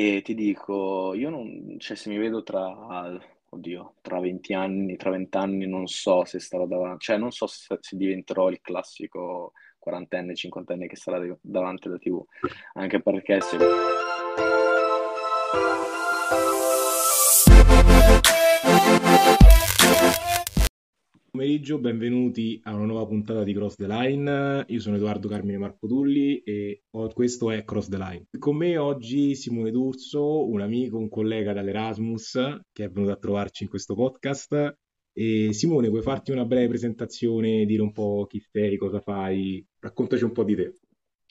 E ti dico, io non, cioè se mi vedo tra, oddio, tra 20 anni, tra 20 anni non so se starò davanti, cioè non so se, se diventerò il classico quarantenne, cinquantenne che sarà davanti alla TV, anche perché se... Pomeriggio, benvenuti a una nuova puntata di Cross the Line. Io sono Edoardo Carmine Marco Tulli e questo è Cross the Line. Con me oggi Simone D'Urso, un amico, un collega dall'Erasmus che è venuto a trovarci in questo podcast. E Simone, vuoi farti una breve presentazione, dire un po' chi sei, cosa fai? Raccontaci un po' di te.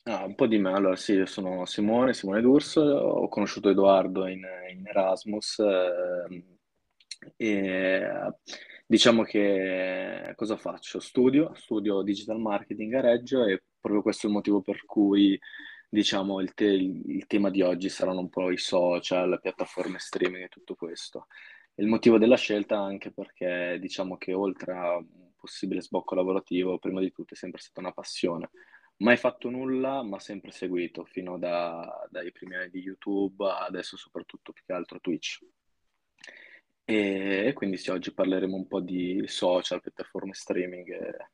Ah, un po' di me, allora sì, io sono Simone, Simone D'Urso, ho conosciuto Edoardo in, in Erasmus ehm, e diciamo che cosa faccio? Studio, studio digital marketing a Reggio e proprio questo è il motivo per cui diciamo il, te- il tema di oggi saranno un po' i social, le piattaforme streaming e tutto questo. Il motivo della scelta anche perché diciamo che oltre a un possibile sbocco lavorativo, prima di tutto è sempre stata una passione. Mai fatto nulla, ma sempre seguito, fino da- dai primi anni di YouTube, adesso soprattutto più che altro Twitch. E, quindi sì, oggi parleremo un po' di social, piattaforme streaming eh,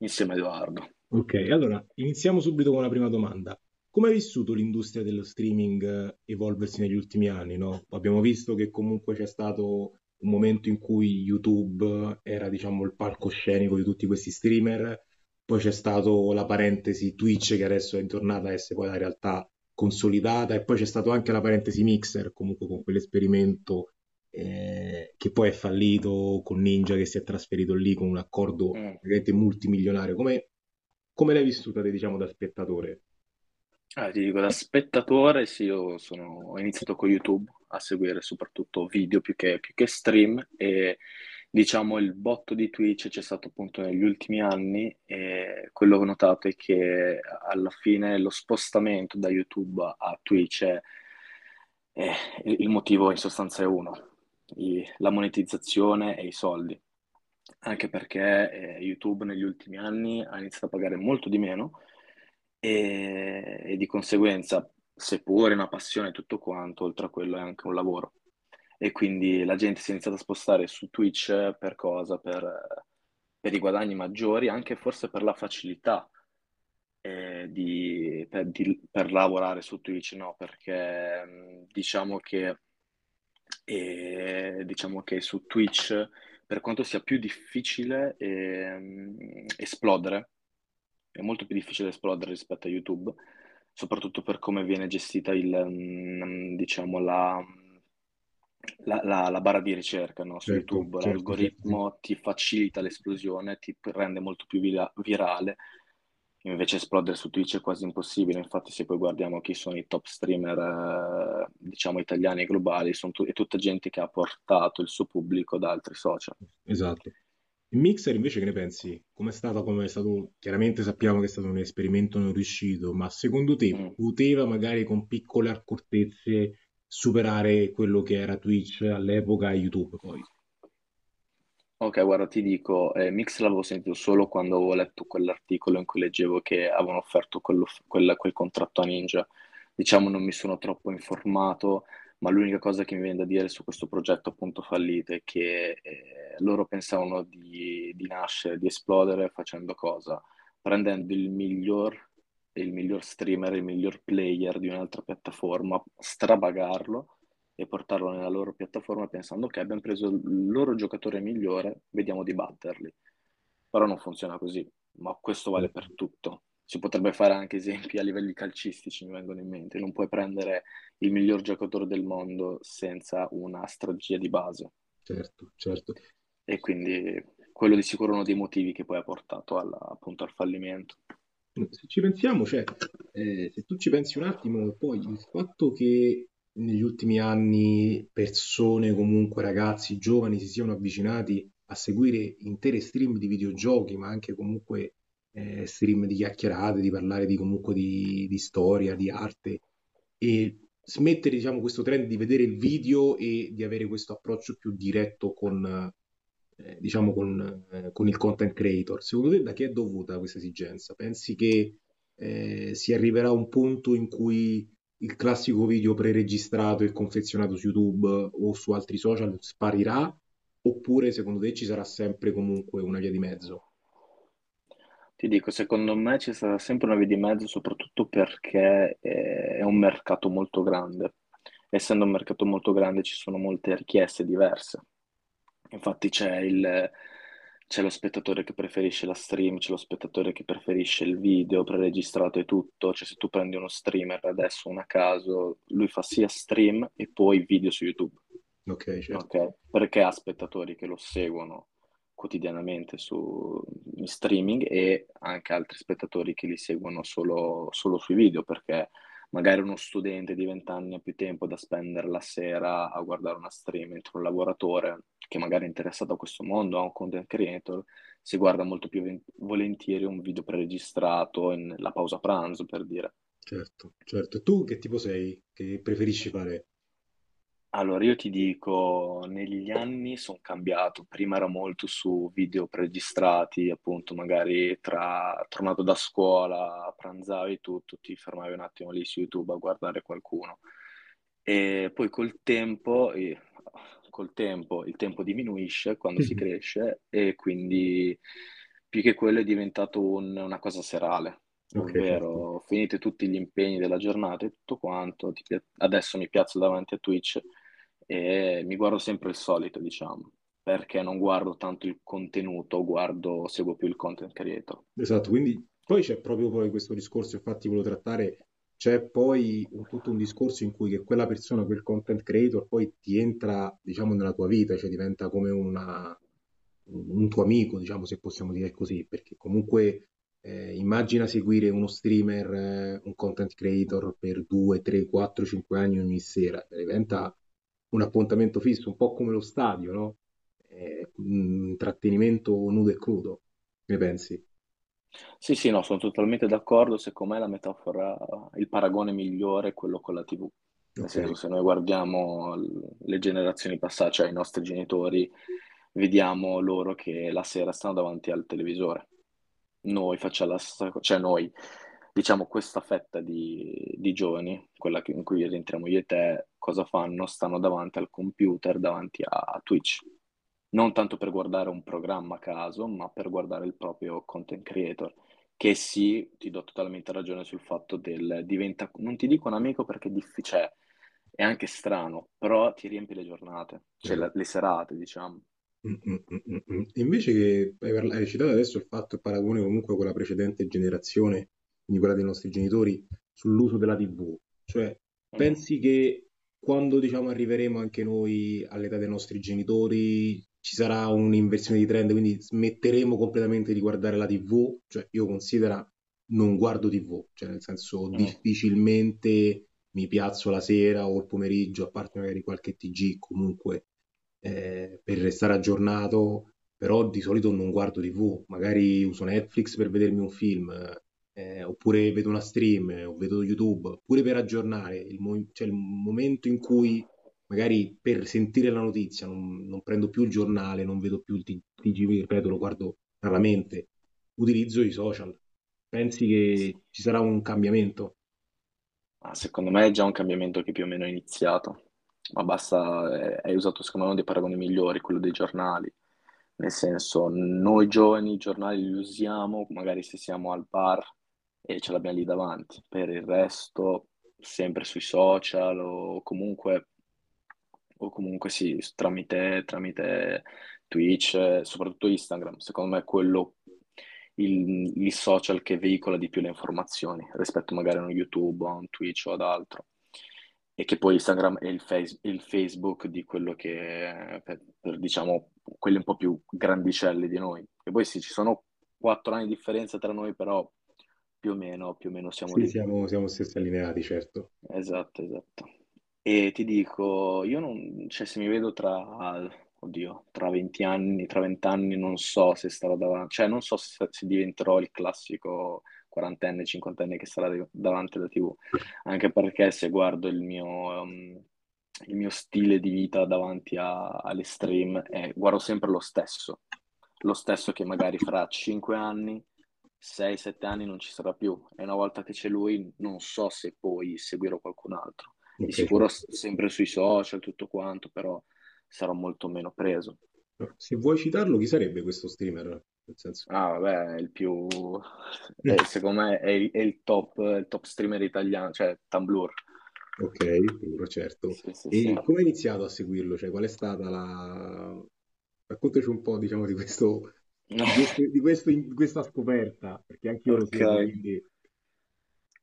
insieme a Edoardo. Ok, allora iniziamo subito con la prima domanda. Come hai vissuto l'industria dello streaming eh, evolversi negli ultimi anni, no? Abbiamo visto che comunque c'è stato un momento in cui YouTube era, diciamo, il palcoscenico di tutti questi streamer, poi c'è stato la parentesi Twitch che adesso è tornata a essere poi la realtà consolidata e poi c'è stato anche la parentesi Mixer, comunque con quell'esperimento eh, che poi è fallito con Ninja che si è trasferito lì con un accordo Mm. praticamente multimilionario. Come, come l'hai vissuta, te, diciamo, da spettatore? Ah, ti dico, da spettatore, sì, io sono, ho iniziato con YouTube a seguire soprattutto video più che, più che stream e diciamo il botto di Twitch c'è stato appunto negli ultimi anni e quello che ho notato è che alla fine lo spostamento da YouTube a Twitch è, è- il motivo in sostanza è uno, i- la monetizzazione e i soldi. Anche perché eh, YouTube negli ultimi anni ha iniziato a pagare molto di meno e, e di conseguenza, seppure è una passione e tutto quanto, oltre a quello è anche un lavoro. E quindi la gente si è iniziata a spostare su Twitch per cosa? Per, per i guadagni maggiori, anche forse per la facilità eh, di- per, di- per lavorare su Twitch, no? Perché diciamo che, eh, diciamo che su Twitch, per quanto sia più difficile ehm, esplodere, è molto più difficile esplodere rispetto a YouTube, soprattutto per come viene gestita il, mm, diciamo, la, la- la- la barra di ricerca, no? Su Certo, YouTube. certo, certo. L'algoritmo ti facilita l'esplosione, ti rende molto più vira- virale, invece esplodere su Twitch è quasi impossibile. Infatti, se poi guardiamo chi sono i top streamer, eh, diciamo, italiani e globali, sono tu- è tutta gente che ha portato il suo pubblico da altri social. Esatto. Il Mixer invece che ne pensi? Com'è stato, come è stato? Chiaramente sappiamo che è stato un esperimento non riuscito, ma secondo te Mm. poteva magari con piccole accortezze superare quello che era Twitch all'epoca e YouTube poi? Ok, guarda, ti dico, eh, Mix l'avevo sentito solo quando avevo letto quell'articolo in cui leggevo che avevano offerto quello- quel, quel contratto a Ninja. Diciamo, non mi sono troppo informato, ma l'unica cosa che mi viene da dire su questo progetto appunto fallito è che eh, loro pensavano di, di nascere, di esplodere facendo cosa? Prendendo il miglior, il miglior streamer, il miglior player di un'altra piattaforma, strabagarlo e portarlo nella loro piattaforma pensando che abbiamo preso il loro giocatore migliore, vediamo di batterli. Però non funziona così, ma questo vale per tutto. Si potrebbe fare anche esempi a livelli calcistici, mi vengono in mente. Non puoi prendere il miglior giocatore del mondo senza una strategia di base. certo, certo. E quindi quello di sicuro è uno dei motivi che poi ha portato alla- appunto al fallimento. Se ci pensiamo, cioè, eh, se tu ci pensi un attimo, poi il fatto che negli ultimi anni persone, comunque ragazzi, giovani si siano avvicinati a seguire intere stream di videogiochi, ma anche comunque eh, stream di chiacchierate, di parlare di, comunque di, di storia, di arte, e smettere, diciamo, questo trend di vedere il video e di avere questo approccio più diretto con, eh, diciamo, con, eh, con il content creator. Secondo te da che è dovuta questa esigenza? Pensi che eh, si arriverà a un punto in cui il classico video preregistrato e confezionato su YouTube o su altri social sparirà? Oppure secondo te ci sarà sempre comunque una via di mezzo? Ti dico, secondo me ci sarà sempre una via di mezzo, soprattutto perché eh, è un mercato molto grande. Essendo un mercato molto grande ci sono molte richieste diverse. Infatti c'è il, c'è lo spettatore che preferisce la stream, c'è lo spettatore che preferisce il video preregistrato e tutto. Cioè se tu prendi uno streamer adesso, un a caso, lui fa sia stream e poi video su YouTube. Ok, certo. Ok? Perché ha spettatori che lo seguono quotidianamente su in streaming e anche altri spettatori che li seguono solo, solo sui video, perché magari uno studente di 20 anni ha più tempo da spendere la sera a guardare una stream, mentre un lavoratore che magari è interessato a questo mondo, a un content creator, si guarda molto più volentieri un video preregistrato in la pausa pranzo, per dire. Certo, certo. Tu che tipo sei? Che preferisci fare? Allora, io ti dico, negli anni sono cambiato. Prima era molto su video preregistrati, appunto, magari tra tornato da scuola, pranzavi tutto, ti fermavi un attimo lì su YouTube a guardare qualcuno. E poi col tempo, eh, col tempo, il tempo diminuisce quando si cresce e quindi più che quello è diventato un- una cosa serale, Ok, certo. ovvero finite tutti gli impegni della giornata e tutto quanto, ti adesso mi piazzo davanti a Twitch e mi guardo sempre il solito, diciamo, perché non guardo tanto il contenuto, guardo, seguo più il content creator. Esatto, quindi poi c'è proprio poi questo discorso, infatti volevo trattare, c'è poi un- tutto un discorso in cui che quella persona, quel content creator poi ti entra, diciamo, nella tua vita, cioè diventa come una, un tuo amico, diciamo, se possiamo dire così, perché comunque eh, immagina seguire uno streamer, eh, un content creator per 2, 3, 4, 5 anni ogni sera, cioè diventa un appuntamento fisso, un po' come lo stadio, no? È un intrattenimento nudo e crudo, ne pensi? Sì, sì, no, sono totalmente d'accordo. Secondo me la metafora, il paragone migliore è quello con la TV. Nel Ok. senso, se noi guardiamo l- le generazioni passate, cioè i nostri genitori, vediamo loro che la sera stanno davanti al televisore. Noi facciamo la stessa cosa, cioè noi, diciamo questa fetta di, di giovani, quella che- in cui rientriamo io e te, cosa fanno? Stanno davanti al computer, davanti a, a Twitch. Non tanto per guardare un programma a caso, ma per guardare il proprio content creator. Che sì, ti do totalmente ragione sul fatto del diventa, non ti dico un amico perché è difficile, è anche strano, però ti riempi le giornate, cioè la- le serate, diciamo. Mm, mm, mm, mm, mm. Invece che hai, citato adesso il fatto, il paragone comunque con la precedente generazione, quindi quella dei nostri genitori, sull'uso della TV. Cioè, Mhm. pensi che quando, diciamo, arriveremo anche noi all'età dei nostri genitori, ci sarà un'inversione di trend, quindi smetteremo completamente di guardare la TV? Cioè, io considero non guardo TV, cioè nel senso Mm. difficilmente mi piazzo la sera o il pomeriggio, a parte magari qualche TG, comunque eh, per restare aggiornato, però di solito non guardo TV, magari uso Netflix per vedermi un film, eh, oppure vedo una stream, o vedo YouTube, pure per aggiornare, il, mo- cioè il momento in cui magari per sentire la notizia non, non prendo più il giornale, non vedo più il T- TG, ripeto, lo guardo raramente, utilizzo i social. Pensi che ci sarà un cambiamento? Ma secondo me è già un cambiamento che più o meno è iniziato, ma basta, eh, hai usato secondo me uno dei paragoni migliori, quello dei giornali, nel senso, noi giovani i giornali li usiamo, magari se siamo al bar e ce l'abbiamo lì davanti, per il resto sempre sui social o comunque, o comunque sì, tramite, tramite Twitch, soprattutto Instagram, secondo me è quello il, il social che veicola di più le informazioni rispetto magari a uno YouTube o a un Twitch o ad altro. E che poi Instagram è il, face- il Facebook di quello che, per, per, diciamo, quelli un po' più grandicelli di noi. E poi sì, ci sono quattro anni di differenza tra noi, però più o meno, più o meno siamo Sì, lì. siamo, siamo stessi allineati, certo. Esatto, esatto. E ti dico, io non, cioè se mi vedo tra, oddio, tra 20 anni, tra 20 anni non so se starò davanti, cioè non so se, se diventerò il classico quarantenne, cinquantenne che sarà davanti alla TV, anche perché se guardo il mio, um, il mio stile di vita davanti a- alle stream, eh, guardo sempre lo stesso, lo stesso che magari fra 5 anni 6-7 anni non ci sarà più. E una volta che c'è lui non so se poi seguirò qualcun altro. Di sicuro sempre sui social, tutto quanto, però sarò molto meno preso. No, Se vuoi citarlo, chi sarebbe questo streamer? Senso... Ah, vabbè, è il più... è- secondo me è il, è il top, il top streamer italiano, cioè Tumblr. Ok, sicuro, certo. Sì, sì, sì. E come hai iniziato a seguirlo? Cioè, qual è stata la... Raccontaci un po', diciamo, di questo, di questo- di questo- di questa scoperta, perché anche io lo Ok. seguo, quindi...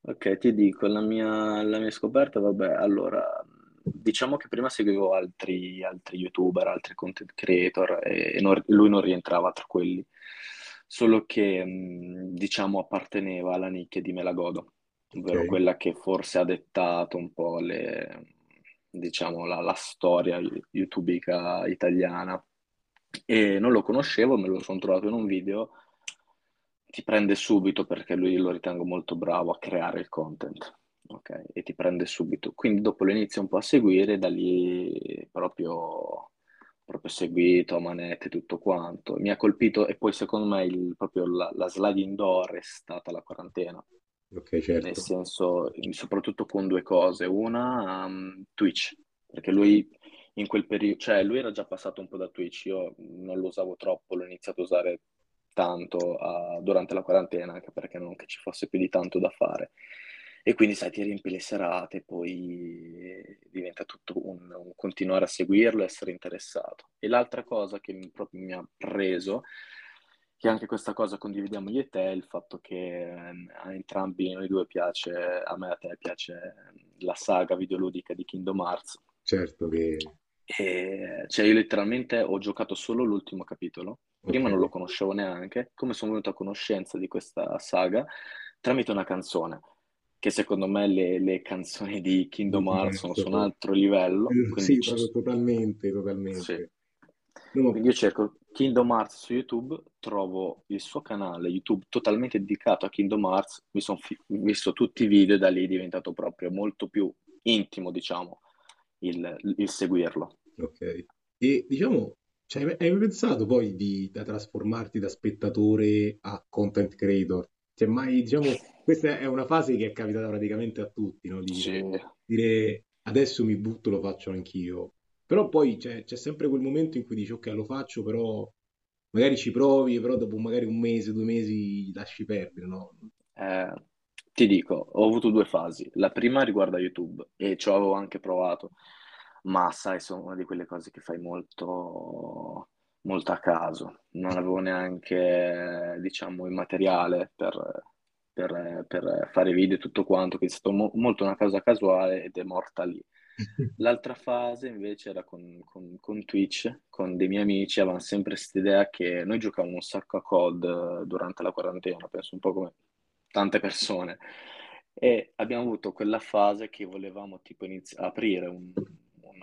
Ok, ti dico, la mia, la mia scoperta, vabbè, allora, diciamo che prima seguivo altri, altri YouTuber, altri content creator e non- lui non rientrava tra quelli, solo che, mh, diciamo, apparteneva alla nicchia di Melagodo, Ok, ovvero quella che forse ha dettato un po' le, diciamo, la, la storia youtubica italiana. E non lo conoscevo, me lo sono trovato in un video ti prende subito perché lui lo ritengo molto bravo a creare il content, ok? E ti prende subito. Quindi dopo lo inizio un po' a seguire, da lì proprio, proprio seguito a manette tutto quanto. Mi ha colpito e poi secondo me il- proprio la, la slide indoor è stata la quarantena, ok, nel certo. senso, soprattutto con due cose. Una, um, Twitch, perché lui in quel periodo, cioè lui era già passato un po' da Twitch, io non lo usavo troppo, l'ho iniziato a usare tanto ah, durante la quarantena, anche perché non che ci fosse più di tanto da fare. E quindi, sai, ti riempi le serate, poi diventa tutto un, un continuare a seguirlo e essere interessato. E l'altra cosa che mi- proprio mi ha preso, che anche questa cosa condividiamo io e te, è il fatto che ehm, a entrambi noi due piace, a me e a te piace ehm, la saga videoludica di Kingdom Hearts. Certo che... E, cioè, io letteralmente ho giocato solo l'ultimo capitolo, prima non lo conoscevo neanche, come sono venuto a conoscenza di questa saga tramite una canzone, che secondo me le, le canzoni di Kingdom Hearts sono su un diverso. altro livello, Eh, Sì, proprio totalmente, sì. totalmente. No, ma Quindi io cerco Kingdom Hearts su YouTube, trovo il suo canale YouTube totalmente dedicato a Kingdom Hearts, mi sono visto tutti i video e da lì è diventato proprio molto più intimo, diciamo, il il seguirlo. Ok. E diciamo, cioè, hai mai pensato poi di da trasformarti da spettatore a content creator? Cioè, mai, diciamo, questa è una fase che è capitata praticamente a tutti, no? Di Sì, dire, dire adesso mi butto, lo faccio anch'io. Però poi c'è c'è sempre quel momento in cui dici, ok, lo faccio, però magari ci provi, però dopo magari un mese, due mesi lasci perdere, no? eh, ti dico, ho avuto due fasi. La prima riguarda YouTube e ci avevo anche provato, ma sai, sono una di quelle cose che fai molto, molto a caso. Non avevo neanche, diciamo, il materiale per, per- per fare video e tutto quanto, quindi è stato mo- molto una cosa casuale ed è morta lì. L'altra fase invece era con, con- con Twitch, con dei miei amici, avevamo sempre questa idea che noi giocavamo un sacco a COD eh, durante la quarantena, penso un po' come tante persone, e abbiamo avuto quella fase che volevamo tipo inizi- aprire un,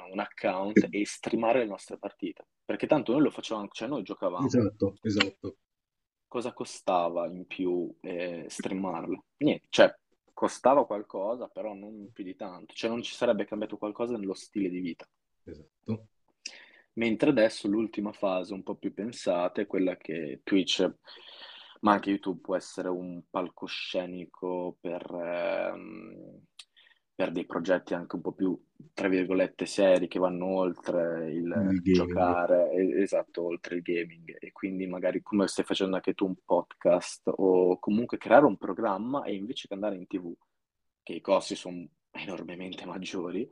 un- un account e streamare le nostre partite, perché tanto noi lo facevamo, cioè noi giocavamo. Esatto, esatto. Cosa costava in più eh, streamarle? Niente, cioè costava qualcosa, però non più di tanto, cioè non ci sarebbe cambiato qualcosa nello stile di vita. Esatto. Mentre adesso l'ultima fase, un po' più pensata, è quella che Twitch, ma anche YouTube, può essere un palcoscenico per, ehm, per dei progetti anche un po' più, tra virgolette, seri, che vanno oltre il Il giocare, esatto, oltre il gaming. E quindi magari come stai facendo anche tu un podcast o comunque creare un programma e invece che andare in TV, che i costi sono enormemente maggiori,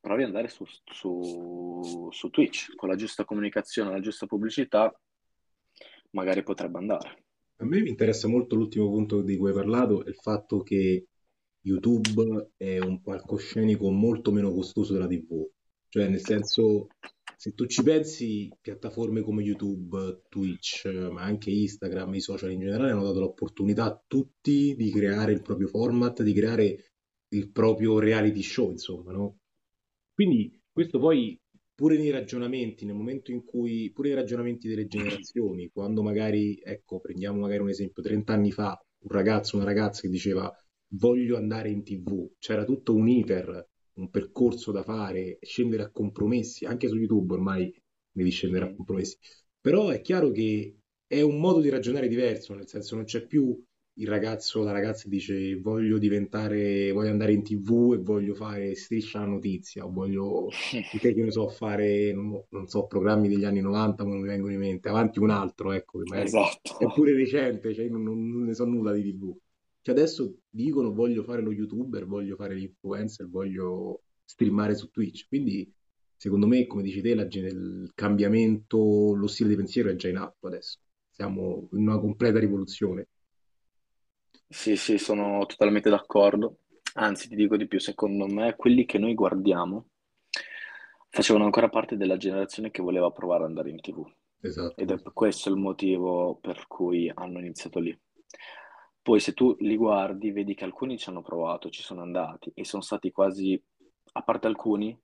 provi ad andare su, su- su Twitch con la giusta comunicazione, la giusta pubblicità, magari potrebbe andare. A me mi interessa molto l'ultimo punto di cui hai parlato, il fatto che YouTube è un palcoscenico molto meno costoso della TV. Cioè, nel senso, se tu ci pensi, piattaforme come YouTube, Twitch, ma anche Instagram, i social in generale hanno dato l'opportunità a tutti di creare il proprio format, di creare il proprio reality show, insomma, no? Quindi questo poi pure nei ragionamenti, nel momento in cui, pure nei ragionamenti delle generazioni, quando magari, ecco, prendiamo magari un esempio, 30 anni fa, un ragazzo, una ragazza che diceva voglio andare in TV, c'era tutto un iter, un percorso da fare, scendere a compromessi, anche su YouTube ormai devi scendere a compromessi, però è chiaro che è un modo di ragionare diverso, nel senso non c'è più il ragazzo, la ragazza dice voglio diventare, voglio andare in TV e voglio fare striscia la notizia, o voglio, che ne so, fare, non, non so, programmi degli anni 90, ma non mi vengono in mente, avanti un altro, ecco, che magari Esatto. è pure recente, cioè non, non- non ne so nulla di TV. Cioè adesso dicono voglio fare lo YouTuber, voglio fare l'influencer, voglio streamare su Twitch, quindi secondo me, come dici te, la il cambiamento, lo stile di pensiero è già in atto adesso, siamo in una completa rivoluzione. Sì, sì, sono totalmente d'accordo. Anzi, ti dico di più, secondo me quelli che noi guardiamo facevano ancora parte della generazione che voleva provare ad andare in TV. Esatto, Ed è questo il motivo per cui hanno iniziato lì. Poi se tu li guardi, vedi che alcuni ci hanno provato, ci sono andati e sono stati quasi, a parte alcuni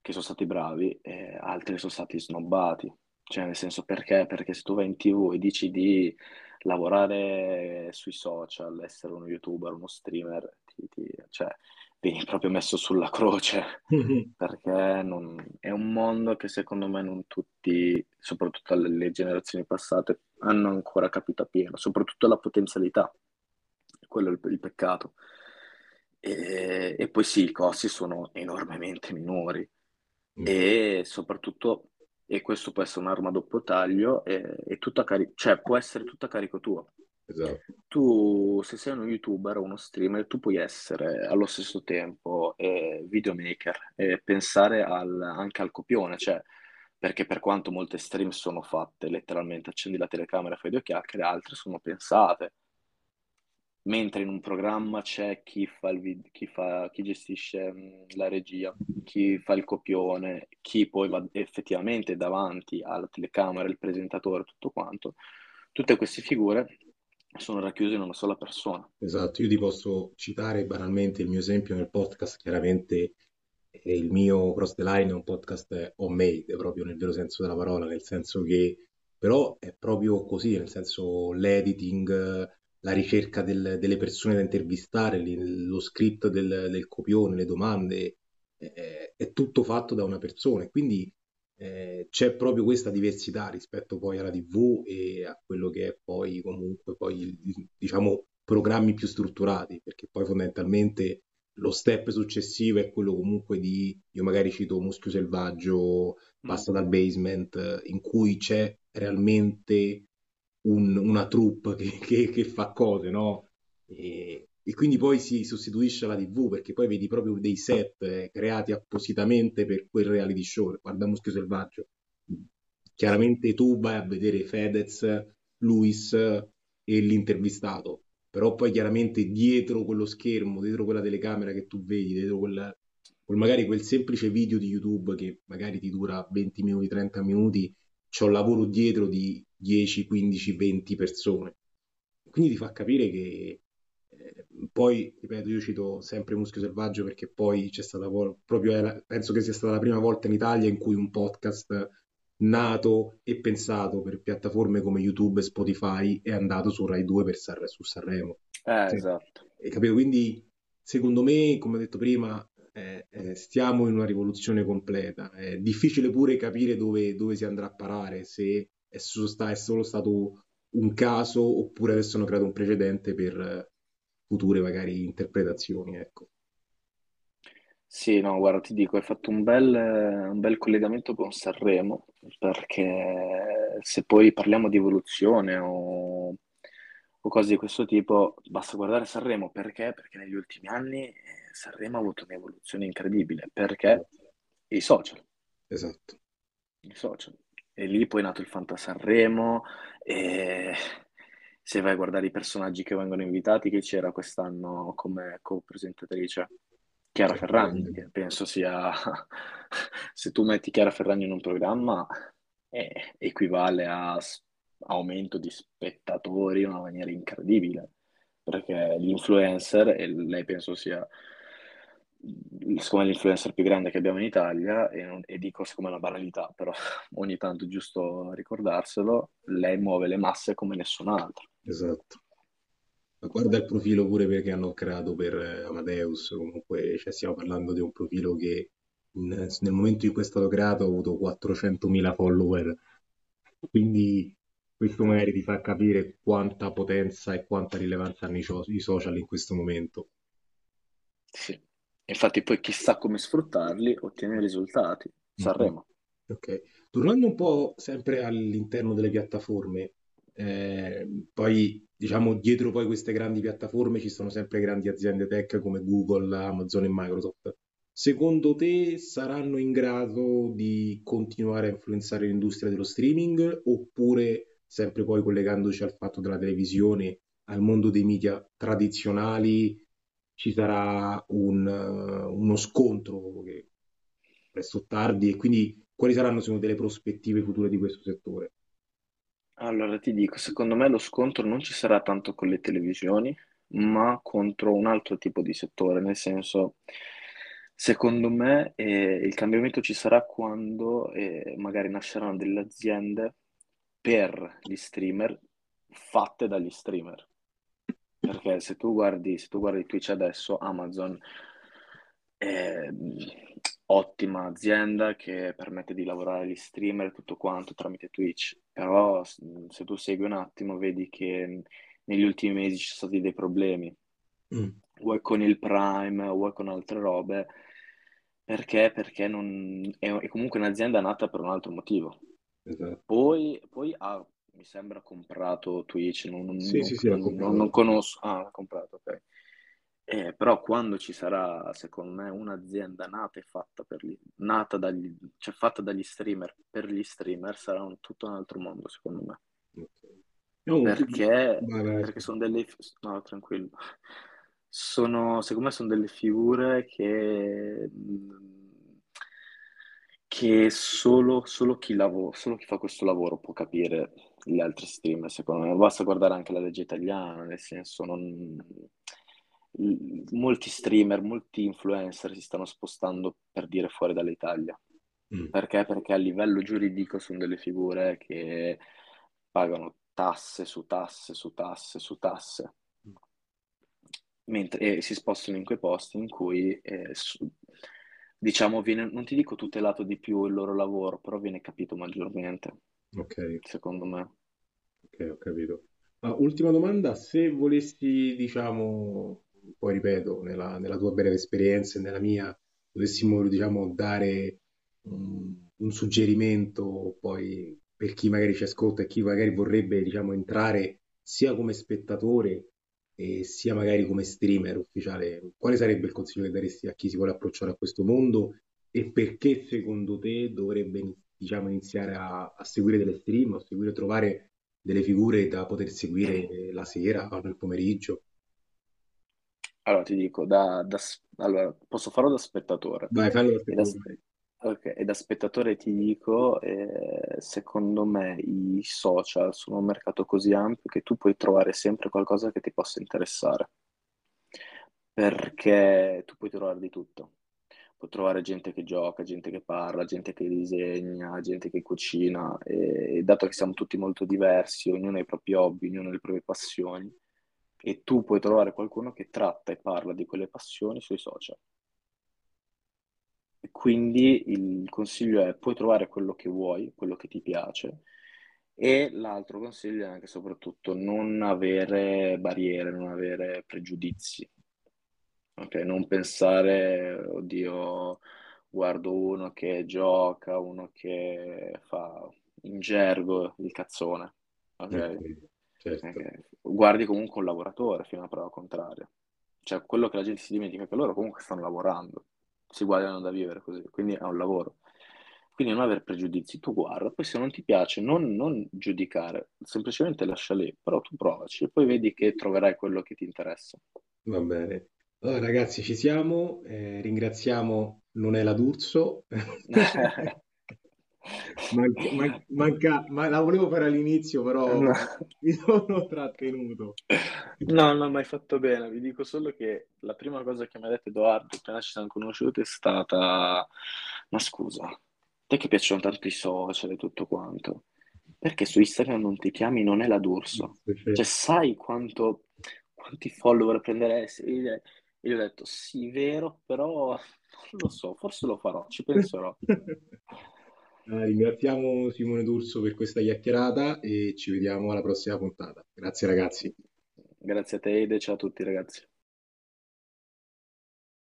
che sono stati bravi, e altri sono stati snobbati. Cioè, nel senso perché? Perché se tu vai in TV e dici di lavorare sui social, essere uno YouTuber, uno streamer, ti- ti- cioè, vieni proprio messo sulla croce perché non- è un mondo che secondo me non tutti, soprattutto le, generazioni passate, hanno ancora capito appieno, soprattutto la potenzialità, quello è il, il peccato. E, e poi sì, i costi sono enormemente minori e soprattutto, e questo può essere un'arma a doppio taglio, è, è cari- cioè può essere tutta a carico tuo. Esatto, Tu, se sei uno YouTuber o uno streamer, tu puoi essere allo stesso tempo eh, videomaker e pensare al- anche al copione, cioè, perché per quanto molte stream sono fatte, letteralmente accendi la telecamera, fai due chiacchiere, altre sono pensate. Mentre in un programma c'è chi fa il vid- chi fa- chi gestisce mh, la regia, chi fa il copione, chi poi va effettivamente davanti alla telecamera, il presentatore, tutto quanto. Tutte queste figure sono racchiuse in una sola persona. esatto. Io ti posso citare banalmente il mio esempio nel podcast, chiaramente il mio Cross the Line è un podcast homemade, proprio nel vero senso della parola, nel senso che però è proprio così, nel senso l'editing, la ricerca del- delle persone da intervistare, lo script del, del copione, le domande, eh, è tutto fatto da una persona quindi eh, c'è proprio questa diversità rispetto poi alla TV e a quello che è poi comunque poi diciamo programmi più strutturati, perché poi fondamentalmente lo step successivo è quello comunque di, io magari cito Muschio Selvaggio, Mm. Passa dal Basement, in cui c'è realmente un- una troupe che, che- che fa cose, no? E, e quindi poi si sostituisce alla TV perché poi vedi proprio dei set eh, creati appositamente per quel reality show. Guarda Muschio Selvaggio. Chiaramente tu vai a vedere Fedez, Luis e l'intervistato, però poi chiaramente dietro quello schermo, dietro quella telecamera che tu vedi, dietro quel, quel- magari quel semplice video di YouTube che magari ti dura 20 minuti, 30 minuti, c'è un lavoro dietro di 10, 15, 20 persone. Quindi ti fa capire che poi, ripeto, io cito sempre Muschio Selvaggio perché poi c'è stata proprio, la- penso che sia stata la prima volta in Italia in cui un podcast nato e pensato per piattaforme come YouTube e Spotify è andato su Rai 2 per Sanre- su Sanremo. Eh, Sì. esatto. E capito? Quindi, secondo me, come ho detto prima, eh, eh, stiamo in una rivoluzione completa. È difficile pure capire dove, dove si andrà a parare, se è solo, sta- è solo stato un caso oppure adesso hanno creato un precedente per future magari interpretazioni, ecco. Sì, no, guarda, ti dico, hai fatto un bel, un bel collegamento con Sanremo, perché se poi parliamo di evoluzione o, o cose di questo tipo, basta guardare Sanremo, perché? Perché negli ultimi anni eh, Sanremo ha avuto un'evoluzione incredibile, perché i social, Esatto. i social. E lì poi è nato il Fanta Sanremo, e se vai a guardare i personaggi che vengono invitati, che c'era quest'anno come co-presentatrice? Chiara Ferragni, che penso sia, se tu metti Chiara Ferragni in un programma, eh, equivale a aumento di spettatori in una maniera incredibile, perché l'influencer, e lei penso sia, secondo me, l'influencer più grande che abbiamo in Italia, e, non- e dico siccome è una banalità, però ogni tanto è giusto ricordarselo, lei muove le masse come nessun altro. Esatto. Ma guarda il profilo pure perché hanno creato per eh, Amadeus, comunque cioè, stiamo parlando di un profilo che in- nel momento in cui è stato creato ha avuto 400.000 follower, quindi questo magari ti fa capire quanta potenza e quanta rilevanza hanno i, cio- i social in questo momento. Sì. Infatti poi chissà come sfruttarli, ottiene risultati. Mhm. Sanremo. Ok, tornando un po' sempre all'interno delle piattaforme, eh, poi diciamo dietro poi queste grandi piattaforme ci sono sempre grandi aziende tech come Google, Amazon e Microsoft. Secondo te saranno in grado di continuare a influenzare l'industria dello streaming oppure sempre poi collegandoci al fatto della televisione, al mondo dei media tradizionali, ci sarà un, uno scontro che presto tardi e quindi quali saranno secondo te le prospettive future di questo settore? Allora ti dico, secondo me lo scontro non ci sarà tanto con le televisioni, ma contro un altro tipo di settore, nel senso, secondo me eh, il cambiamento ci sarà quando eh, magari nasceranno delle aziende per gli streamer fatte dagli streamer. Perché se tu guardi, se tu guardi Twitch adesso, Amazon mh, ottima azienda che permette di lavorare agli streamer e tutto quanto tramite Twitch, però se tu segui un attimo vedi che mh, negli ultimi mesi ci sono stati dei problemi, Mm, vuoi con il Prime, vuoi con altre robe, perché? Perché non, è, è comunque un'azienda nata per un altro motivo. esatto. Poi, poi ha, mi sembra, comprato Twitch, non, non- Sì, non- sì, sì, non- non conosco. Ah, l'ha comprato, ok. Eh, però quando ci sarà, secondo me, un'azienda nata e fatta per gli, nata dagli, cioè fatta dagli streamer per gli streamer, sarà un- tutto un altro mondo, secondo me. comprato. Ok. No, tu- Perché, vai, perché sono delle, no, tranquillo. Sono, secondo me sono delle figure che, che solo, solo chi lavora, solo chi fa questo lavoro può capire gli altri streamer, secondo me. Basta guardare anche la legge italiana, nel senso, non... l- molti streamer, molti influencer si stanno spostando per dire fuori dall'Italia. Mm, Perché? Perché a livello giuridico sono delle figure che pagano tasse su tasse su tasse su tasse mentre e si spostano in quei posti in cui, eh, su- diciamo, viene, non ti dico tutelato di più il loro lavoro, però viene capito maggiormente, ok, secondo me. ok, ho capito. Ah, ultima domanda, se volessi, diciamo, poi ripeto, nella, nella tua breve esperienza e nella mia, dovessimo, diciamo, dare un, un suggerimento poi per chi magari ci ascolta e chi magari vorrebbe, diciamo, entrare sia come spettatore e sia magari come streamer ufficiale, quale sarebbe il consiglio che daresti a chi si vuole approcciare a questo mondo e perché secondo te dovrebbe, diciamo, iniziare a, a seguire delle stream, a seguire, trovare delle figure da poter seguire la sera o nel pomeriggio? Allora ti dico, da, da s- allora, posso farlo da spettatore. Vai, fallo da E da, spettatore. ok, e da spettatore ti dico, eh, secondo me i social sono un mercato così ampio che tu puoi trovare sempre qualcosa che ti possa interessare. perché tu puoi trovare di tutto. Puoi trovare gente che gioca, gente che parla, gente che disegna, gente che cucina e dato che siamo tutti molto diversi, ognuno ha i propri hobby, ognuno ha le proprie passioni e tu puoi trovare qualcuno che tratta e parla di quelle passioni sui social. E quindi il consiglio è puoi trovare quello che vuoi, quello che ti piace e l'altro consiglio è anche soprattutto non avere barriere, non avere pregiudizi. Ok, non pensare, oddio, guardo uno che gioca, uno che fa in gergo il cazzone. Ok, Ok? Certo. Ok. Guardi comunque un lavoratore fino a prova contraria. Cioè, quello che la gente si dimentica è che loro comunque stanno lavorando, si guadagnano da vivere così, quindi è un lavoro. Quindi non avere pregiudizi, tu guarda, poi se non ti piace non, non giudicare, semplicemente lascia lì, però tu provaci e poi vedi che troverai quello che ti interessa. Va bene. Allora, ragazzi, ci siamo. eh, ringraziamo Nonela D'Urso. Manca, man- manca- ma la volevo fare all'inizio, però No. mi sono trattenuto. No, non ho mai fatto bene, vi dico solo che la prima cosa che mi ha detto Edoardo appena ci siamo conosciuti è stata, ma scusa, te che piacciono tanto i social e tutto quanto, perché su Instagram non ti chiami non è la D'Urso? Cioè sai quanto, quanti follower prenderesti? E io gli ho detto sì, vero, però non lo so, forse lo farò, ci penserò. Eh, ringraziamo Simone D'Urso per questa chiacchierata e ci vediamo alla prossima puntata. Grazie ragazzi. Grazie a te Ede, ciao a tutti ragazzi.